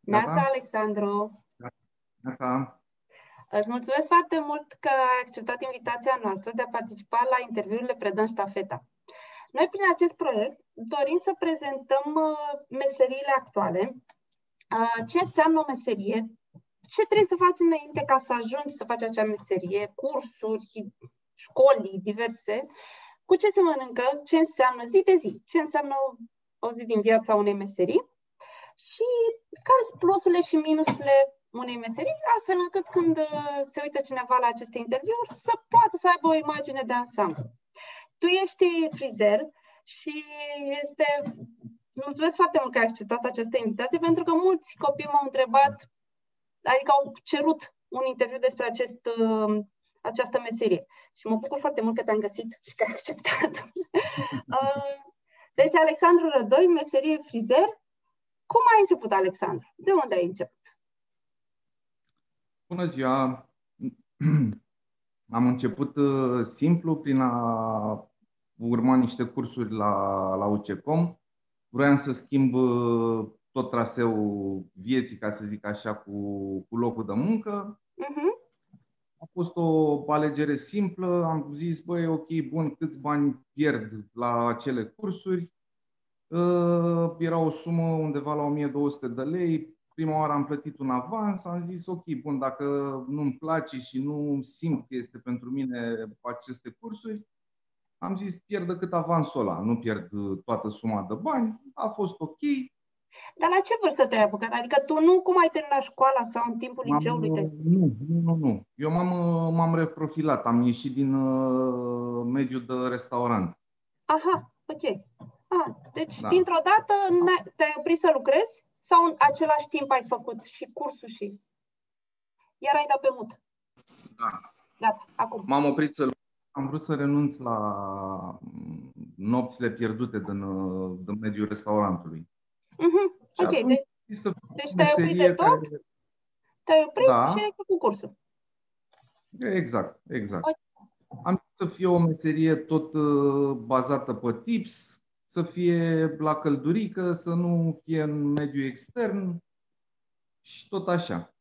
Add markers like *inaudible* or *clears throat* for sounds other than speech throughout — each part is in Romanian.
Neața, Alexandru! Neața! Îți mulțumesc foarte mult că ai acceptat invitația noastră de a participa la interviurile Predăm Ștafeta. Noi, prin acest proiect, dorim să prezentăm uh, meseriile actuale, uh, ce înseamnă o meserie, ce trebuie să faci înainte ca să ajungi să faci acea meserie, cursuri, școli diverse, cu ce se mănâncă, ce înseamnă zi de zi, ce înseamnă o zi din viața unei meserii și care sunt plusurile și minusurile unei meserii, astfel încât când uh, se uită cineva la aceste interviuri să poată să aibă o imagine de ansamblu. Tu ești frizer și este... Mulțumesc foarte mult că ai acceptat această invitație, pentru că mulți copii m-au întrebat, adică au cerut un interviu despre acest, uh, această meserie. Și mă bucur foarte mult că te-am găsit și că ai acceptat. *laughs* Uh, deci, Alexandru Rădoi, meserie frizer. Cum ai început, Alexandru? De unde ai început? Bună ziua! *clears throat* Am început uh, simplu prin a urma niște cursuri la, la UCECOM. Vroiam să schimb uh, tot traseul vieții, ca să zic așa, cu, cu locul de muncă. Uh-huh. A fost o alegere simplă. Am zis, băi, ok, bun, câți bani pierd la acele cursuri? Uh, era o sumă undeva la 1200 de lei prima oară am plătit un avans, am zis ok, bun, dacă nu-mi place și nu simt că este pentru mine aceste cursuri, am zis pierd cât avansul ăla, nu pierd toată suma de bani, a fost ok. Dar la ce vârstă te-ai apucat? Adică tu nu cum ai terminat școala sau în timpul liceului? Te... Nu, nu, nu, nu. Eu m-am, m-am reprofilat, am ieșit din uh, mediul de restaurant. Aha, ok. Ah, deci, da. dintr-o dată te-ai oprit să lucrezi? Sau în același timp ai făcut și cursul și... Iar ai dat pe mut. Da. Gata, acum. M-am oprit să am vrut să renunț la nopțile pierdute din, din mediul restaurantului. Uh-huh. Ok, de, deci te-ai oprit de tot, care... te-ai oprit da. și ai făcut cursul. Exact, exact. Okay. Am să fie o meserie tot uh, bazată pe tips, să fie la căldurică, să nu fie în mediul extern și tot așa.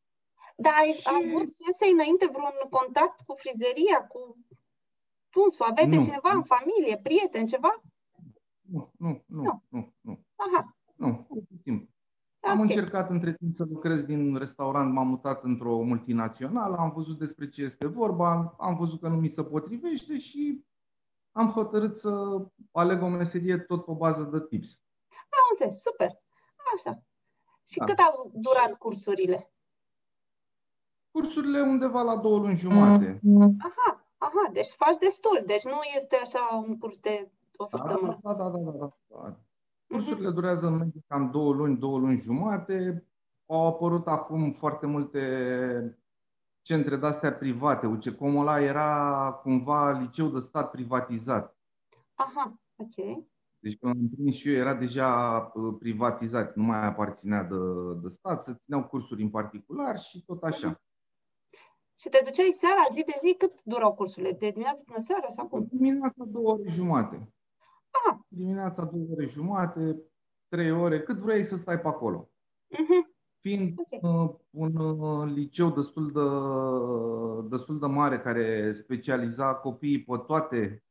Da, ai și... avut să înainte vreun contact cu frizeria, cu tunsul? Aveai nu. pe cineva în familie, prieten, ceva? Nu, nu, nu, nu, nu. nu. Aha. Nu, timp. Okay. Am încercat între timp să lucrez din restaurant, m-am mutat într-o multinațională, am văzut despre ce este vorba, am văzut că nu mi se potrivește și am hotărât să aleg o meserie tot pe bază de tips. Am înțeles, super. Așa. Și da. cât au durat cursurile? Cursurile undeva la două luni jumate. Aha, aha, deci faci destul. Deci nu este așa un curs de o da, săptămână. Da, da, da, da. da, da. Cursurile uh-huh. durează în medie cam două luni, două luni jumate. Au apărut acum foarte multe centre de-astea private. Ucecomul ăla era cumva liceu de stat privatizat. Aha, ok. Deci când am prins și eu era deja uh, privatizat, nu mai aparținea de, de stat, se țineau cursuri în particular și tot așa. Și te duceai seara, zi de zi, cât durau cursurile? De dimineață până seara sau cum? Dimineața două ore jumate. Aha. Dimineața două ore jumate, trei ore, cât vrei să stai pe acolo. Uh-huh fiind okay. un uh, liceu destul de, destul de mare care specializa copiii pe toate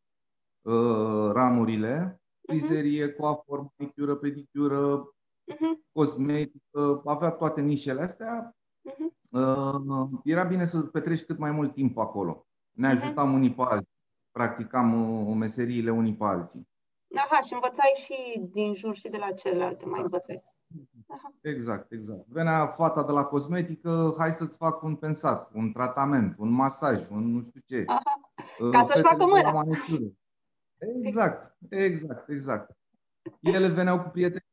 uh, ramurile, frizerie, uh-huh. coafor, manicură, pedicură, uh-huh. cosmetică, avea toate nișele astea, uh-huh. uh, era bine să petreci cât mai mult timp acolo. Ne ajutam uh-huh. unii pe alții, practicam uh, meseriile unii pe alții. Aha, și învățai și din jur și de la celelalte, mai da. învățai. Exact, exact. Venea fata de la cosmetică, hai să-ți fac un pensat, un tratament, un masaj, un nu știu ce. Aha. Uh, Ca să-și facă mâna. Exact, exact, exact. Ele veneau cu prieteni.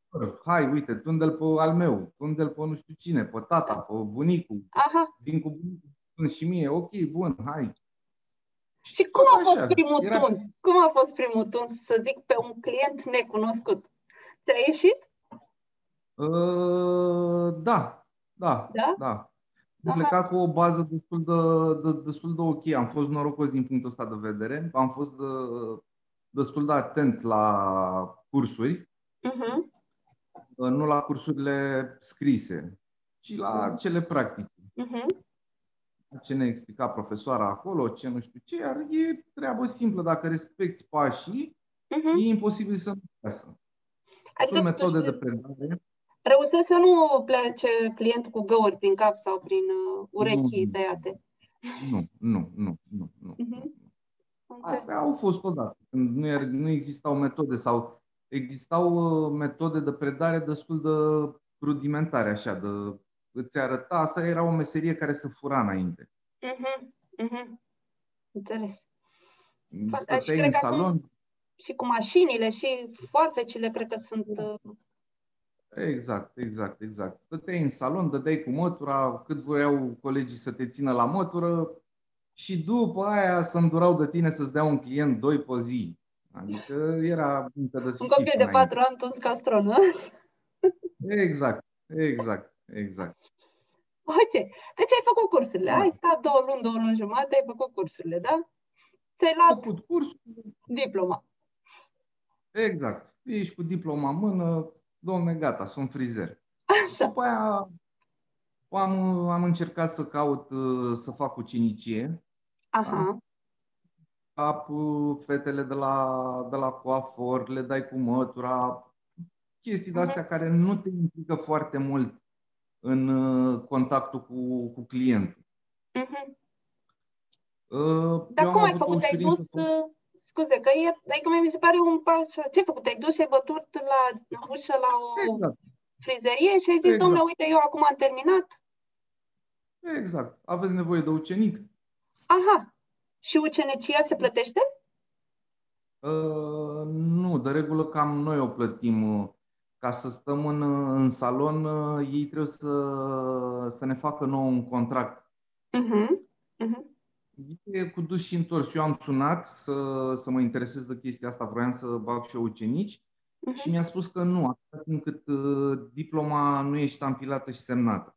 Hai, uite, tunde pe al meu, tunde pe nu știu cine, pe tata, pe bunicul. Aha. Vin cu bunicul și mie, ok, bun, hai. Și cum a fost primul Era... tuns? Cum a fost primul tuns, să zic, pe un client necunoscut? Ți-a ieșit? Uh, da, da, da. da. Am plecat cu o bază destul de, de, destul de ok. Am fost norocos din punctul ăsta de vedere. Am fost de, destul de atent la cursuri, uh-huh. nu la cursurile scrise. și la cele practice. Uh-huh. Ce ne explica profesoara acolo, ce nu știu ce, iar e treabă simplă. Dacă respecti pașii, uh-huh. e imposibil să nu iasă. Adică Sunt metode de predare. Reușesc să nu plece clientul cu găuri prin cap sau prin uh, urechi nu, tăiate. Nu, nu, nu, nu. nu. Uh-huh. Astea au fost odată, când nu, er, nu existau metode sau existau uh, metode de predare destul de rudimentare, așa, de îți arăta, asta era o meserie care se fura înainte. Uh-huh, uh-huh. Înțeles. Stăteai în salon. Acum, și cu mașinile și foarfecile, cred că sunt... Uh, exact, exact, exact. Stăteai în salon, dădeai cu mătura, cât voiau colegii să te țină la mătură și după aia să îndurau de tine să-ți dea un client doi pe zi. Adică era încă de Un copil de patru ani tuns castron, nu? Exact, exact, exact. Ok. Deci ai făcut cursurile. Da. Ai stat două luni, două luni jumate, ai făcut cursurile, da? Ți-ai luat făcut cursul. diploma. Exact. Ești cu diploma în mână, domne, gata, sunt frizer. Așa. După aia am, am încercat să caut, să fac ucenicie. Aha. Da? Cap fetele de la, de la coafor, le dai cu mătura, chestii de astea care nu te implică foarte mult în uh, contactul cu, cu clientul. Uh-huh. Dar cum ai făcut? Ai dus, să... scuze, că e, adică mi se pare un pas, ce ai făcut? Ai dus și ai bătut la ușă la o exact. frizerie și ai zis, exact. domnule, uite, eu acum am terminat? Exact. Aveți nevoie de ucenic? Aha. Și ucenicia se plătește? Uh, nu, de regulă cam noi o plătim. Uh, ca să stăm în, în salon, uh, ei trebuie să, să ne facă nou un contract. Uh-huh. Uh-huh. E cu dus și întors. Eu am sunat să, să mă interesez de chestia asta, vroiam să bag și eu ucenici uh-huh. și mi-a spus că nu, atât timp cât uh, diploma nu e ștampilată și semnată.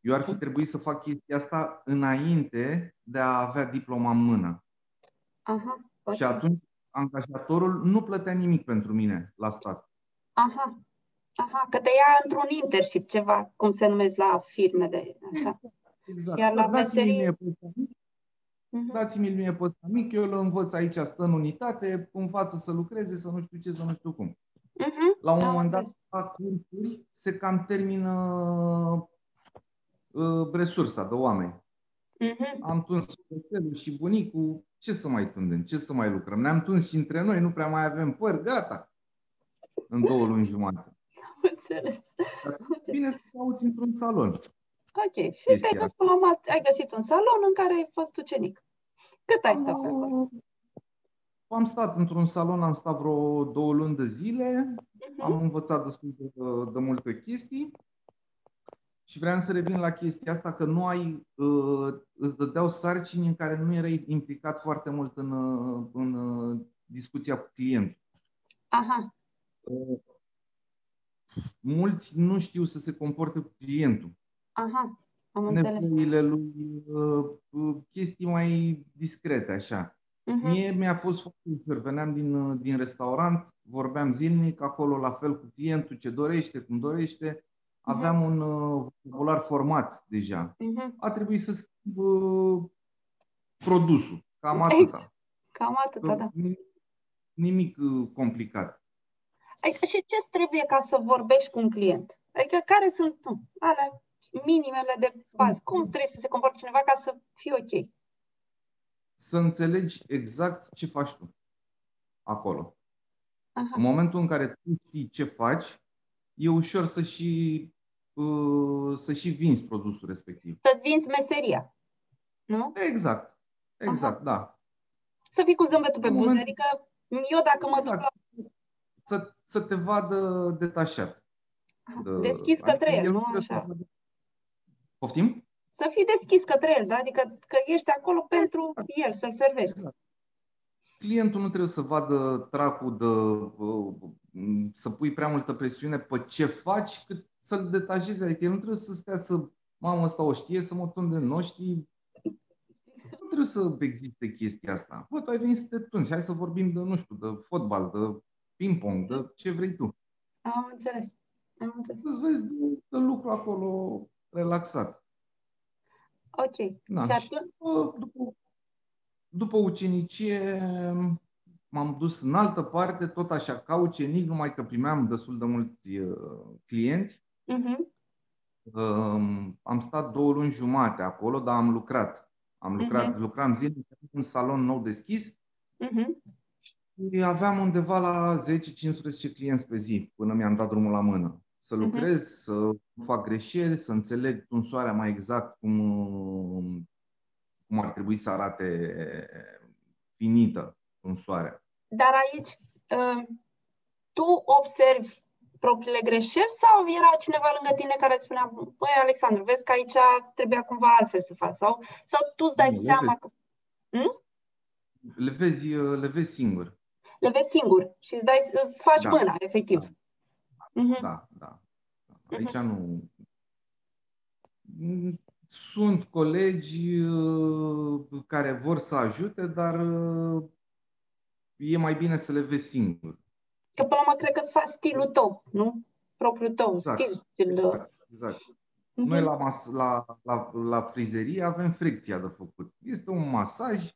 Eu ar fi trebuit să fac chestia asta înainte de a avea diploma în mână. Aha, okay. Și atunci angajatorul nu plătea nimic pentru mine la stat. Aha. Aha, că te ia într-un internship, ceva, cum se numesc la firmele. Așa. Exact. Iar la dați-mi meserii... mie mic, uh-huh. dați-mi mie pe mic, eu îl învăț aici, stă în unitate, în față să lucreze, să nu știu ce, să nu știu cum. Uh-huh. La un Am moment dat, la cursuri, se cam termină uh, resursa de oameni. Uh-huh. Am tuns și bunicul, ce să mai tundem, ce să mai lucrăm? Ne-am tuns și între noi, nu prea mai avem păr, gata în două luni jumate. *laughs* Înțeles. Bine să cauți într-un salon. Ok. Și te-ai dus până la ai găsit un salon în care ai fost ucenic. Cât ai stat pe acolo? Am stat într-un salon, am stat vreo două luni de zile, uh-huh. am învățat destul de, de multe chestii și vreau să revin la chestia asta că nu ai, uh, îți dădeau sarcini în care nu erai implicat foarte mult în, uh, în uh, discuția cu clientul. Aha mulți nu știu să se comporte cu clientul. Aha, am Nevoile lui, uh, uh, chestii mai discrete, așa. Uh-huh. Mie mi-a fost foarte ușor. Veneam din, uh, din restaurant, vorbeam zilnic, acolo la fel cu clientul, ce dorește, cum dorește. Aveam uh-huh. un vocabular format deja. Uh-huh. A trebuit să schimb uh, produsul. Cam atâta. Cam atâta, da. Nimic complicat. Adică și ce trebuie ca să vorbești cu un client? Adică care sunt nu, alea minimele de bază? Cum trebuie să se comporte cineva ca să fie ok? Să înțelegi exact ce faci tu acolo. Aha. În momentul în care tu știi ce faci, e ușor să și, uh, să și vinzi produsul respectiv. Să-ți vinzi meseria, nu? Exact, exact, Aha. da. Să fii cu zâmbetul pe buze, adică eu dacă exact. mă duc exact. la să, să te vadă detașat. De, deschis către adică el, nu așa? Poftim? Să fii deschis către el, da? adică că ești acolo pentru el, să-l servești. Exact. Clientul nu trebuie să vadă tracul de să pui prea multă presiune pe ce faci, cât să-l detașezi. Adică el nu trebuie să stea să, mamă, ăsta o știe, să mă tunde, nu știi. Nu trebuie să existe chestia asta. Bă, tu ai venit să te tunzi, hai să vorbim de, nu știu, de fotbal, de ping-pong, de ce vrei tu. Am înțeles. Am înțeles. Îți vezi de, de lucru acolo relaxat. Ok. Da, și și atunci, după, după, după ucenicie m-am dus în altă parte, tot așa, ca ucenic, numai că primeam destul de mulți uh, clienți. uh-huh, Um, am stat două luni jumate acolo, dar am lucrat. Am lucrat, Mhm. lucram zilnic în un salon nou deschis uh-huh, și aveam undeva la 10-15 clienți pe zi până mi-am dat drumul la mână. Să Mhm. lucrez, să nu fac greșeli, să înțeleg tunsoarea mai exact cum, uh, cum ar trebui să arate finită tunsoarea. dar aici uh, tu observi propriile greșeli sau era cineva lângă tine care spunea, băi, Alexandru, vezi că aici trebuia cumva altfel să faci sau, sau tu îți dai Nu, le seama vezi. că Le vezi, uh, le vezi singur. le vezi singur și îți, dai, îți faci Da. mâna, efectiv. Mhm, Da, da. Aici nu. Sunt colegi uh, care vor să ajute, dar uh, e mai bine să le vezi singur. Că până la urmă cred că îți faci stilul tău, nu? Propriul tău, Exact. stil, stil. Exact. exact. Mhm, Noi la, mas- la, la, la frizerie avem fricția de făcut. Este un masaj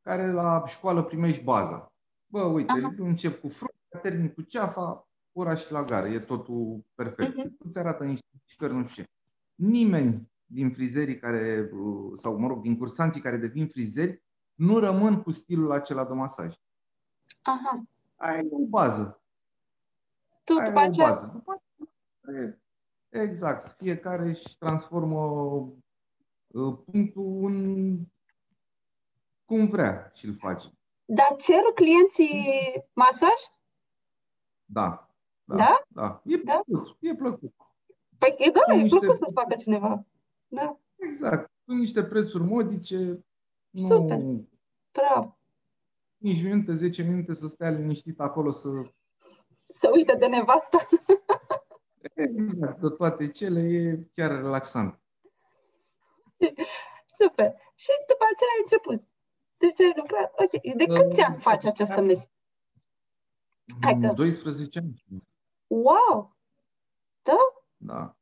care la școală primești baza. Bă, uite, Aha. încep cu fruntea, termin cu ceafa, oraș și la gară. E totul perfect. Mhm. Îți arată niște mișcări, nu știu ce. Nimeni din frizerii care, uh, sau mă rog, din cursanții care devin frizeri, nu rămân cu stilul acela de masaj. Aha. Aia e o bază. Tu Aia după e o aceea bază. După aceea, exact. Fiecare își transformă uh, punctul în cum vrea și îl face. Dar cer clienții masaj? Da. Da? Da? da. E Da? plăcut. E plăcut. Păi e da, Sunt e niște- plăcut să-ți facă cineva. Da, Exact. Sunt niște prețuri modice. Nu, Super. bravo. 5 minute, 10 minute să stea liniștit acolo să... Să uită de nevastă. Exact. De toate cele e chiar relaxant. Super. Și după aceea ai început. Deci ai lucrat. Ok. De câți ani faci această meserie? Hai că- 12 ani. Wow! Da? Da.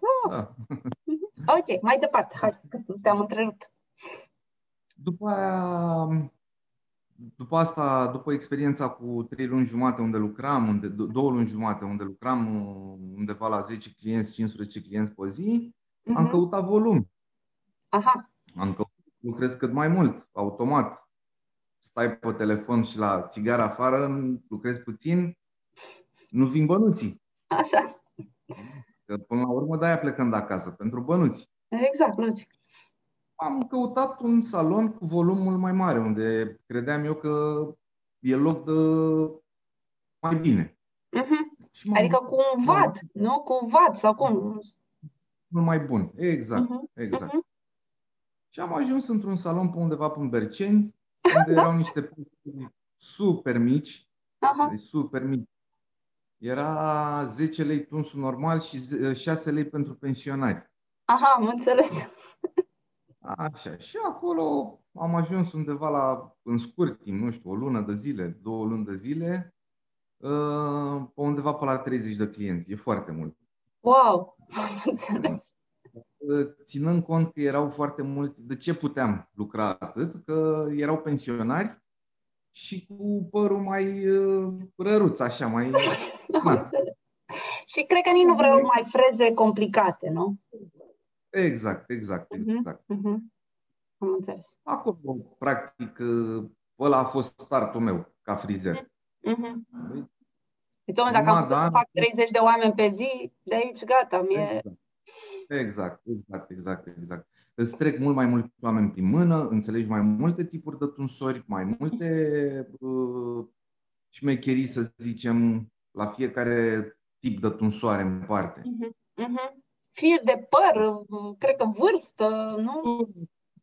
Bravo. da. *laughs* Ok, mai departe. Hai, că te-am întrerupt. După aia, după asta, după experiența cu trei luni jumate unde lucram, unde, d- două luni jumate unde lucram uh, undeva la 10 clienți, 15 clienți pe zi, am Mhm. căutat volum. Aha. Am căutat să lucrez cât mai mult, automat. Stai pe telefon și la țigară afară, lucrezi puțin, nu vin bănuții. Așa. Că până la urmă de-aia plecând acasă, pentru bănuți. Exact, logic. Am căutat un salon cu volum mult mai mare, unde credeam eu că e loc de mai bine. Mhm. Și m-am Adică cu un vad, nu? Cu un vad sau cum? mult mai bun. Exact, Mhm. exact. Mhm. Și am ajuns într-un salon pe undeva pe Berceni, unde *laughs* Da. erau niște prețuri super mici, Aha. deci super mici. Era 10 lei tunsul normal și ze- 6 lei pentru pensionari. Aha, am înțeles. Așa. Și acolo am ajuns undeva la, în scurt timp, nu știu, o lună de zile, două luni de zile, uh, pe undeva pe la 30 de clienți. E foarte mult. Wow, *laughs* am înțeles. Uh, Ținând cont că erau foarte mulți, de ce puteam lucra atât? Că erau pensionari și cu părul mai uh, răruț, așa, mai... Am Da. înțeles. Și cred că nici nu vreau mai freze complicate, nu? Exact, exact, Mhm. exact. Mhm. Am înțeles. Acolo, practic, uh, ăla a fost startul meu ca frizer. Mhm. Băi, Deci, domnule, dacă am Jumătate putut de să an. fac 30 de oameni pe zi, de aici gata, mie... Exact, exact, exact, exact. Îți trec mult mai mulți oameni prin mână, înțelegi mai multe tipuri de tunsori, mai multe uh, șmecherii, să zicem, la fiecare tip de tunsoare în parte. Mhm. Mhm. Fir de păr, cred că vârstă, nu?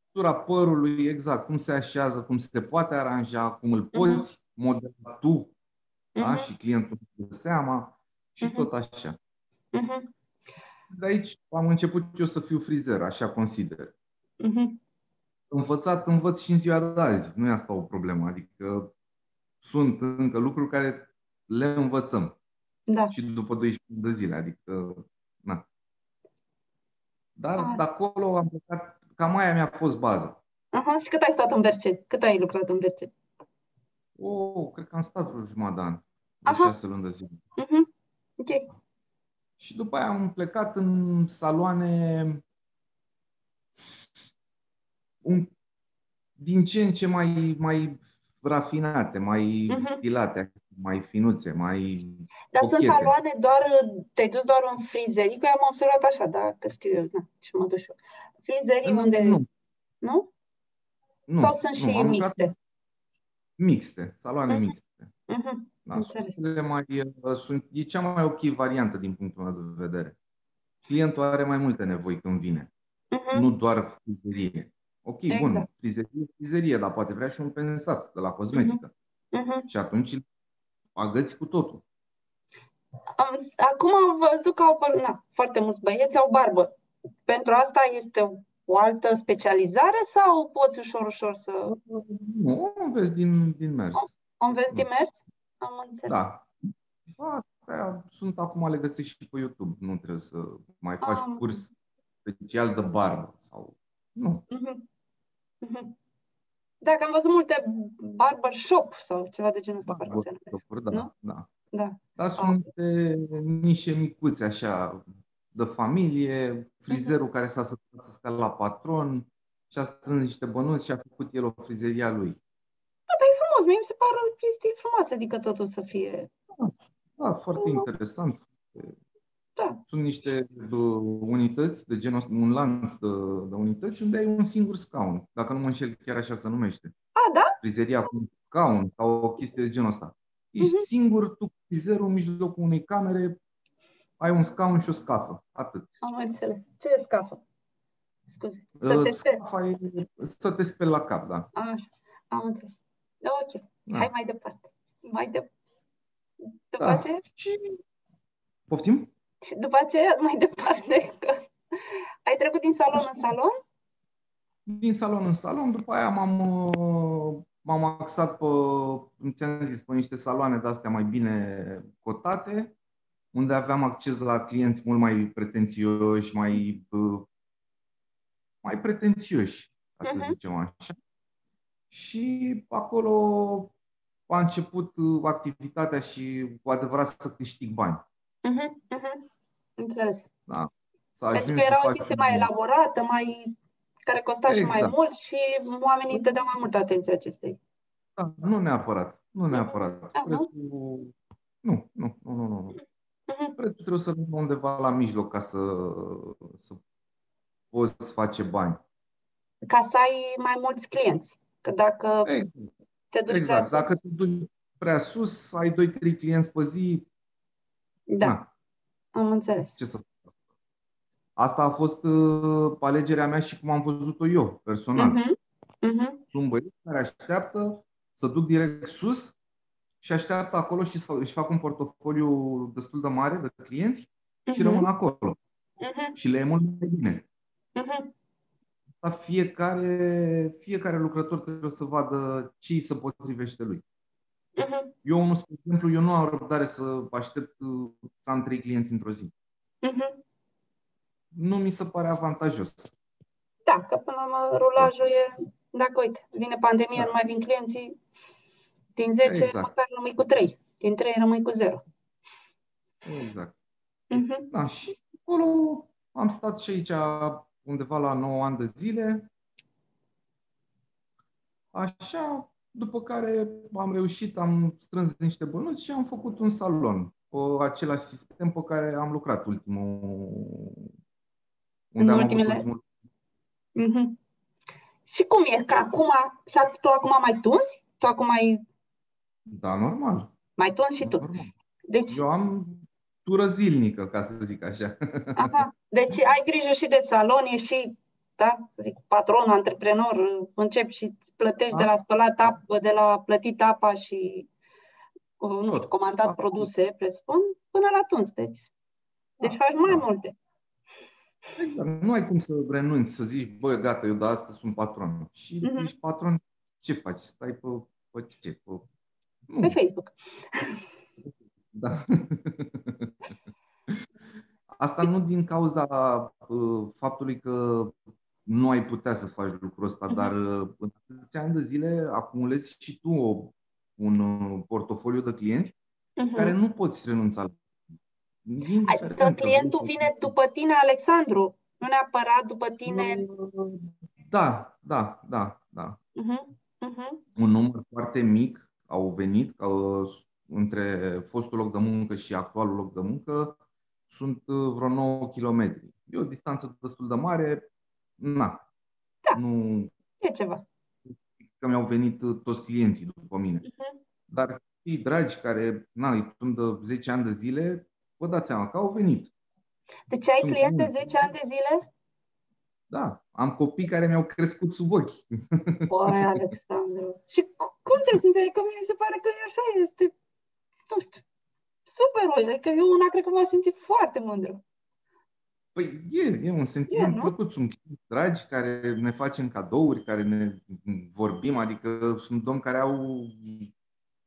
Structura părului, exact, cum se așează, cum se poate aranja, cum îl poți modela tu da? Mhm. și clientul își dă seama și Mhm. tot așa. Mhm. De aici am început eu să fiu frizer, așa consider. Mhm. învățat, învăț și în ziua de azi. Nu e asta o problemă. Adică sunt încă lucruri care le învățăm. Da. Și după 12 de zile, adică, na. Dar Ah. de acolo am plecat, cam aia mi-a fost baza. Aha, și cât ai stat în Berceni? Cât ai lucrat în Berceni? O, cred că am stat vreo jumătate de an, de Aha. șase luni de zile. Mhm. Ok. Și după aia am plecat în saloane un, din ce în ce mai, mai rafinate, mai Mhm. stilate, mai finuțe, mai... Dar sunt Cochete. saloane doar, te-ai dus doar în frizerii, că eu am observat așa, da, că știu eu, na, și mă duc și eu. Frizerii unde, Nu, nu? nu, Sau sunt și nu, am lucrat mixte? Mixte, saloane Mhm. mixte. Mhm. Da, Înțeles. sunt cele mai, sunt, e cea mai ok variantă din punctul meu de vedere. Clientul are mai multe nevoi când vine, Mhm. nu doar frizerie. Ok, bun, Exact. frizerie, frizerie, dar poate vrea și un pensat de la cosmetică. Mhm. Și atunci îl agăți cu totul. Am, acum am văzut că au, apărut- na, foarte mulți băieți au barbă. Pentru asta este o altă specializare sau poți ușor, ușor să Nu, o înveți din, din mers. o înveți Nu. din mers? Am înțeles. Da. Astea sunt acum le găsești și pe YouTube. Nu trebuie să mai faci Am- curs special de barbă. Sau... Nu. Mhm. Mhm. Da, că am văzut multe barbershop sau ceva de genul ăsta, parcă se numesc. Da, nu? da. Da. Dar sunt de nișe micuțe, așa, de familie, frizerul care s-a săturat să stea la patron și a strâns niște bănuți și a făcut el o frizerie a lui. Frumos, mie mi se pare o chestie frumoasă, adică totul să fie... Da, foarte interesant. Da. Sunt niște bă, unități de genul ăsta, un lanț de, de unități unde ai un singur scaun. Dacă nu mă înșel, chiar așa se numește. A, da? Frizeria cu un scaun sau o chestie de genul ăsta. Ești Mhm. singur, tu frizerul în mijlocul unei camere, ai un scaun și o scafă. Atât. Am înțeles. Ce e scafă? Scuze. Să Uh, te speri. Scafa e să te speli la cap, da. Așa. Am înțeles. Da, ok. Da. Hai mai departe. Mai de... După Da. aceea? Și... Poftim? Și după aceea, *laughs* mai departe, că ai trecut din salon în salon? din salon în salon, după aia m-am, uh, m-am axat pe, cum ți-am zis, pe niște saloane de-astea mai bine cotate, unde aveam acces la clienți mult mai pretențioși, mai, uh, mai pretențioși, ca să Mhm. zicem așa. Și acolo a început uh, activitatea și cu adevărat să câștig bani. Mhm, mhm. Înțeles. Da? Să Pentru ajungi că era să o faci chestie un- mai elaborată, mai care costa și mai Exact. mult și oamenii dădeau mai multă atenție acestei. Da, nu neapărat. Nu neapărat. Aha. Prețul... Nu, nu, nu, nu, nu. Mhm. Prețul trebuie să vină undeva la mijloc ca să, să poți face bani. Ca să ai mai mulți clienți. Că dacă Exact. te duci prea exact. sus, Dacă te duci prea sus, ai 2-3 clienți pe zi, da, na, am înțeles. ce să fac? Asta a fost uh, alegerea mea și cum am văzut-o eu, personal. Mhm, mhm, Sunt băieți care așteaptă să duc direct sus și așteaptă acolo și să își fac un portofoliu destul de mare de clienți și mhm, rămân acolo. mhm, Și le e mult mai bine. mhm. Dar fiecare, fiecare lucrător trebuie să vadă ce îi se potrivește lui. Mhm, Eu, unul, spre exemplu, eu nu am răbdare să aștept uh, să am trei clienți într-o zi. mhm. Nu mi se pare avantajos. Da, că până la urmă rulajul e, dacă uite, vine pandemia, Da. nu mai vin clienții, din 10 Exact. măcar rămâi cu 3, din 3 rămâi cu 0. Exact. Mhm, Da, și acolo am stat și aici undeva la 9 ani de zile. Așa, după care am reușit, am strâns niște bănuți și am făcut un salon pe același sistem pe care am lucrat ultimul unde am avut ultimele- ultimul mhm. Și cum e? Că acum, și tu acum mai tunzi? Tu acum mai, Da, normal. mai tunzi și tu. normal. Deci, Eu am tură zilnică, ca să zic așa. aha, deci ai grijă și de salon, e și, da, să zic, patron, antreprenor, începi și îți plătești Da. de la spălat apă, de la plătit apa și, uh, nu știu, Tot. comandat Da. produse, presupun, până la tuns. Deci, deci Da, faci mai da. multe. Exact. Nu ai cum să renunți, să zici, bă, gata, eu de astăzi sunt patron. Și Mhm. ești patron, ce faci? Stai pe, pe ce? Pe... Nu. Pe Facebook. *laughs* Da. *laughs* Asta nu din cauza uh, faptului că nu ai putea să faci lucrul ăsta, uh-huh. dar uh, în atâția ani de zile acumulezi și tu o, un uh, portofoliu de clienți uh-huh. care nu poți renunța. Adică clientul vine după tine, Alexandru, nu neapărat după tine. Da, da, da, da. Uh-huh. Uh-huh. Un număr foarte mic au venit ca, între fostul loc de muncă și actualul loc de muncă sunt uh, vreo 9 km. E o distanță destul de mare. Na. Da. Nu... E ceva. Că mi-au venit uh, toți clienții după mine. Uh-huh. Dar cei dragi care na, îi de 10 ani de zile, vă dați seama că au venit. Deci ai client de 10 ani de zile? Da, am copii care mi-au crescut sub ochi. Băi, Alexandru. Și cum te simți? Adică mi se pare că așa este, nu știu, super Adică eu una cred că m-am simțit foarte mândră. Păi e, e un sentiment e, plăcut. Sunt dragi care ne facem cadouri, care ne vorbim, adică sunt domni care au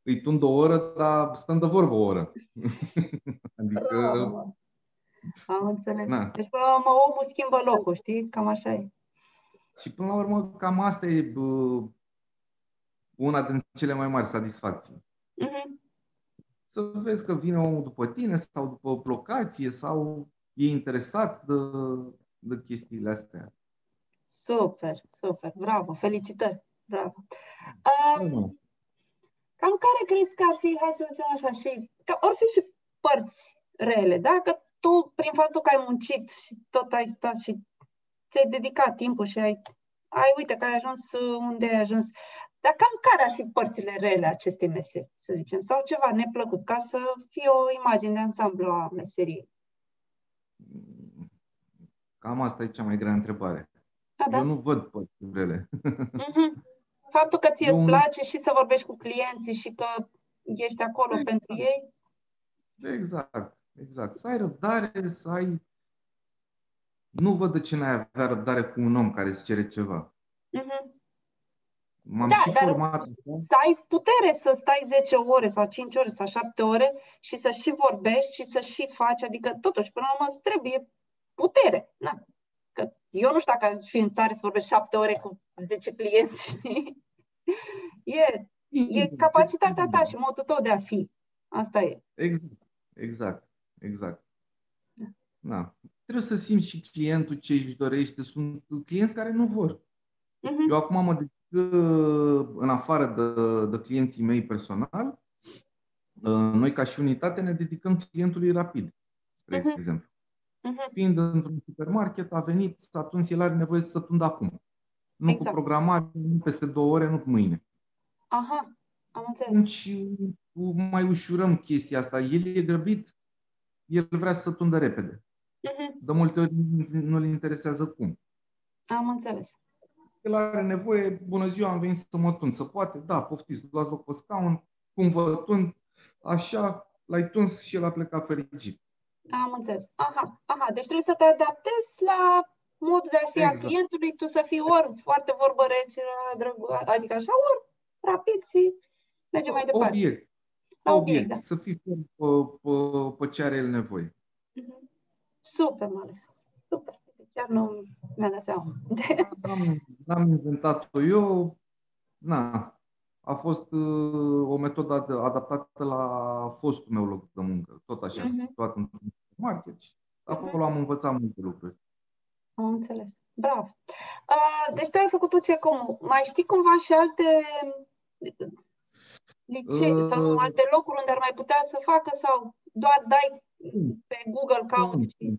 îi tund o oră, dar stăm de vorbă o oră. *laughs* adică... Bravo. Am înțeles. Na. Deci, până la urmă, omul schimbă locul, știi? Cam așa e. Și până la urmă, cam asta e bă, una din cele mai mari satisfacții. Uh-huh. Să vezi că vine omul după tine sau după locație sau e interesat de, de chestiile astea. Super, super, bravo, felicitări, bravo. Um, cam care crezi că ar fi, hai să zicem așa, și, că ar fi și părți rele, da? Că tu, prin faptul că ai muncit și tot ai stat și ți-ai dedicat timpul și ai, ai uite că ai ajuns unde ai ajuns, dar cam care ar fi părțile rele acestei meserii, să zicem, sau ceva neplăcut, ca să fie o imagine de ansamblu a meseriei? Cam asta e cea mai grea întrebare. A, da? Eu nu văd părțile rele. Mm-hmm. Faptul că ție îți place și să vorbești cu clienții și că ești acolo exact. pentru ei? Exact, exact. Să ai răbdare, să ai... Nu văd de ce n-ai avea răbdare cu un om care îți cere ceva. Mm-hmm. M-am da, și dar format. Să ai putere să stai 10 ore sau 5 ore sau 7 ore și să și vorbești și să și faci, adică totuși, până la urmă, îți trebuie putere. Na. Că eu nu știu dacă aș fi în stare să vorbesc 7 ore cu 10 clienți, *laughs* știi? E, e capacitatea ta și modul tău de a fi. Asta e. Exact, exact, exact. Da. da. Trebuie să simți și clientul ce își dorește. Sunt clienți care nu vor. Uh-huh. Eu acum mă în afară de, de clienții mei personal, noi ca și unitate ne dedicăm clientului rapid, spre uh-huh. exemplu. Uh-huh. Fiind într-un supermarket, a venit, atunci el are nevoie să tundă acum. Nu exact. cu programare, nu peste două ore, nu cu mâine. Aha, am înțeles. Atunci mai ușurăm chestia asta. El e grăbit, el vrea să tundă repede. Uh-huh. De multe ori nu-l interesează cum. Am înțeles el are nevoie, bună ziua, am venit să mă tund. Să poate, da, poftiți, luați loc pe scaun, cum vă tund, așa, l-ai tuns și el a plecat fericit. Am înțeles. Aha, aha. Deci trebuie să te adaptezi la modul de a fi exact. a clientului, tu să fii ori foarte vorbă rece, adică așa, ori rapid și merge mai departe. Obiect. La obiect, obiect da. Să fii pe, pe, pe ce are el nevoie. Mm-hmm. Super, Alex. Super. Chiar nu mi-a dat seama. N-am, n-am inventat-o eu. Na, a fost uh, o metodă adaptată la fostul meu loc de muncă. Tot așa, uh-huh. situat într-un market. Acolo uh-huh. am învățat multe lucruri. Am înțeles. Bravo. Uh, deci tu ai făcut tu ce cum? Mai știi cumva și alte licee uh, sau alte locuri unde ar mai putea să facă sau doar dai pe Google cauți și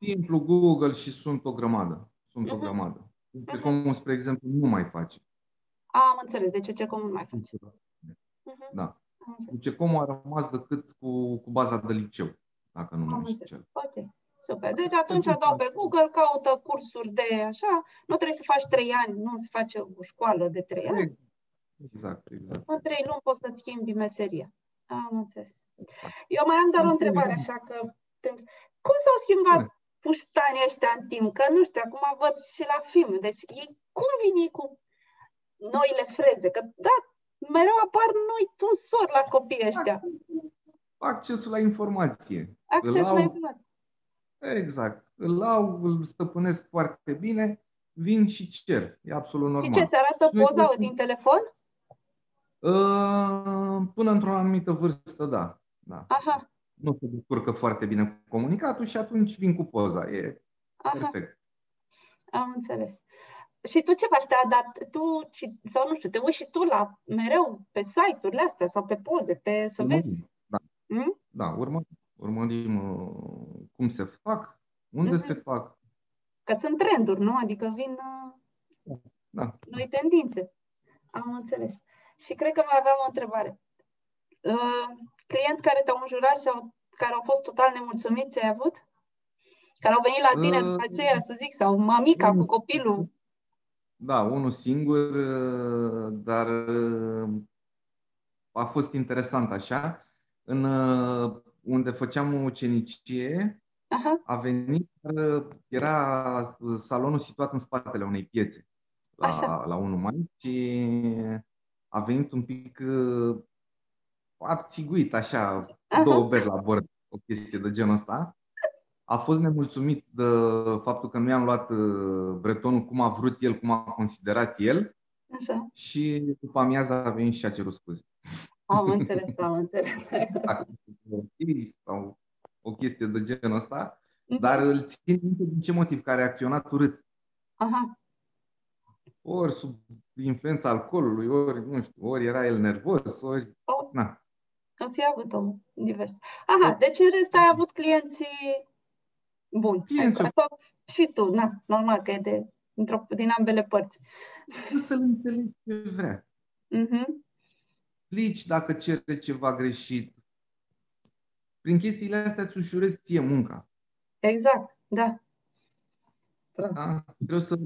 simplu Google și sunt o grămadă. Sunt uh-huh. o mhm. grămadă. Uh-huh. Cum, spre exemplu, nu mai face. Am înțeles. Deci ce cum nu mai face. Uh-huh. Da. cum a rămas decât cu, cu baza de liceu, dacă nu mai știu Ok. Super. Deci atunci dau pe Google, caută cursuri de așa, nu trebuie să faci trei ani, nu se face o școală de trei ani. Exact, exact. În trei luni poți să-ți schimbi meseria. Am înțeles. Eu mai am doar o întrebare, așa că cum s-au schimbat puștanii ăștia în timp, că nu știu, acum văd și la film, deci ei cum vin ei cu noile freze, că da, mereu apar noi tunsori la copiii ăștia. accesul la informație. Accesul Îl la au- informație. Exact. Îl au, îl stăpânesc foarte bine, vin și cer. E absolut normal. Și ce, ți arată Și noi poza trebuie să- din telefon? Uh, Până într-o anumită vârstă, da. da. Aha, Nu se descurcă foarte bine cu comunicatul și atunci vin cu poza. E aha, perfect. am înțeles. Și tu ce faci? Te adapt, tu, ci- sau nu știu, te uiți și tu la mereu pe site-urile astea sau pe poze, pe să Urmărim, vezi? Da, Mm? da urmărim, urmărim uh, cum se fac, unde Mhm. se fac. Că sunt trenduri, nu? Adică vin uh, Da. noi tendințe. Am înțeles. Și cred că mai aveam o întrebare. Uh, clienți care te-au înjurat și au, care au fost total nemulțumiți, ai avut? Care au venit la tine Uh, după aceea, să zic, sau mamica cu unul- copilul. Da, unul singur, uh, dar uh, a fost interesant așa. În, uh, unde făceam ucenicie, Aha, a venit, uh, era salonul situat în spatele unei piețe la, Așa. la 1 mai și a venit un pic uh, abțiguit așa, Aha. două beri la bord, o chestie de genul ăsta. A fost nemulțumit de faptul că nu i-am luat uh, bretonul cum a vrut el, cum a considerat el așa. și după amiază a venit și a cerut scuze. Am înțeles, am înțeles. *laughs* Dacă e ok sau o chestie de genul ăsta, Mhm. dar îl țin minte din ce motiv, că a reacționat urât. Aha, Ori sub influența alcoolului, ori, nu știu, ori era el nervos, ori... Oh. Na, am fi avut o divers. Aha, deci în rest ai avut clienții buni. Clienți- Ai- sau și tu, na, normal că e de, într-o, din ambele părți. nu să-l înțelegi ce vrea. Mhm. Plici dacă cere ceva greșit. Prin chestiile astea îți ușurezi ție munca. Exact, da. Da. Da? Trebuie să...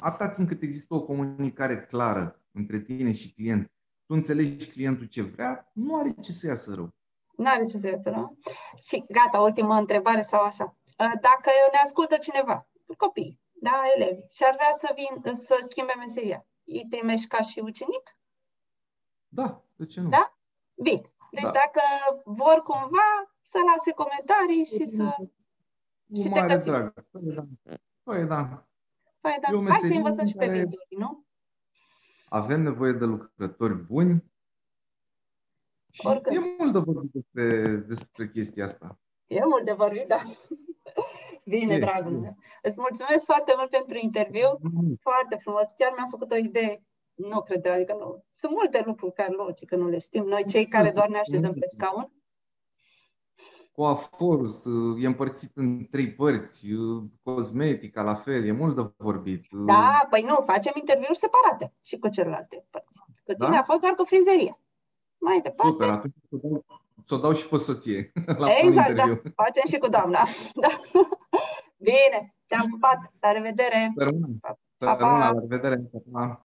Atâta timp cât există o comunicare clară între tine și client, tu înțelegi clientul ce vrea, nu are ce să iasă rău. N-are ce să iasă, nu? Și gata, ultima întrebare sau așa. Uh, Dacă ne ascultă cineva, copii, da, elevi, și ar vrea să vin să schimbe meseria, îi primești ca și ucenic? Da, de ce nu? Da? Bine. Deci Da. dacă vor cumva, să lase comentarii și să... Cu și te mare găsim. drag. Păi da. Păi da. Păi, da. E o Hai să meserie învățăm în și pe care- viitorii, nu? Avem nevoie de lucrători buni și Oricând. e mult de vorbit despre, despre chestia asta. E mult de vorbit, da. Bine, E, dragul e. meu. Îți mulțumesc foarte mult pentru interviu. Foarte frumos. Chiar mi-am făcut o idee. Nu cred, adică nu. Sunt multe lucruri care logică nu le știm. Noi, cei care doar ne așezăm pe scaun. Coaforul e împărțit în trei părți, cosmetica la fel, e mult de vorbit. Da, păi nu, facem interviuri separate și cu celelalte părți. Cu tine Da? a fost doar cu frizerie. Mai departe, Super, atunci ți-o dau, ți-o dau și pe soție *laughs* la Exact, un da. interviu. Facem și cu doamna. *laughs* Da. Bine, te-am pupat. La revedere. Să rămână. Să Pa, pa. rămână, la revedere. Pa.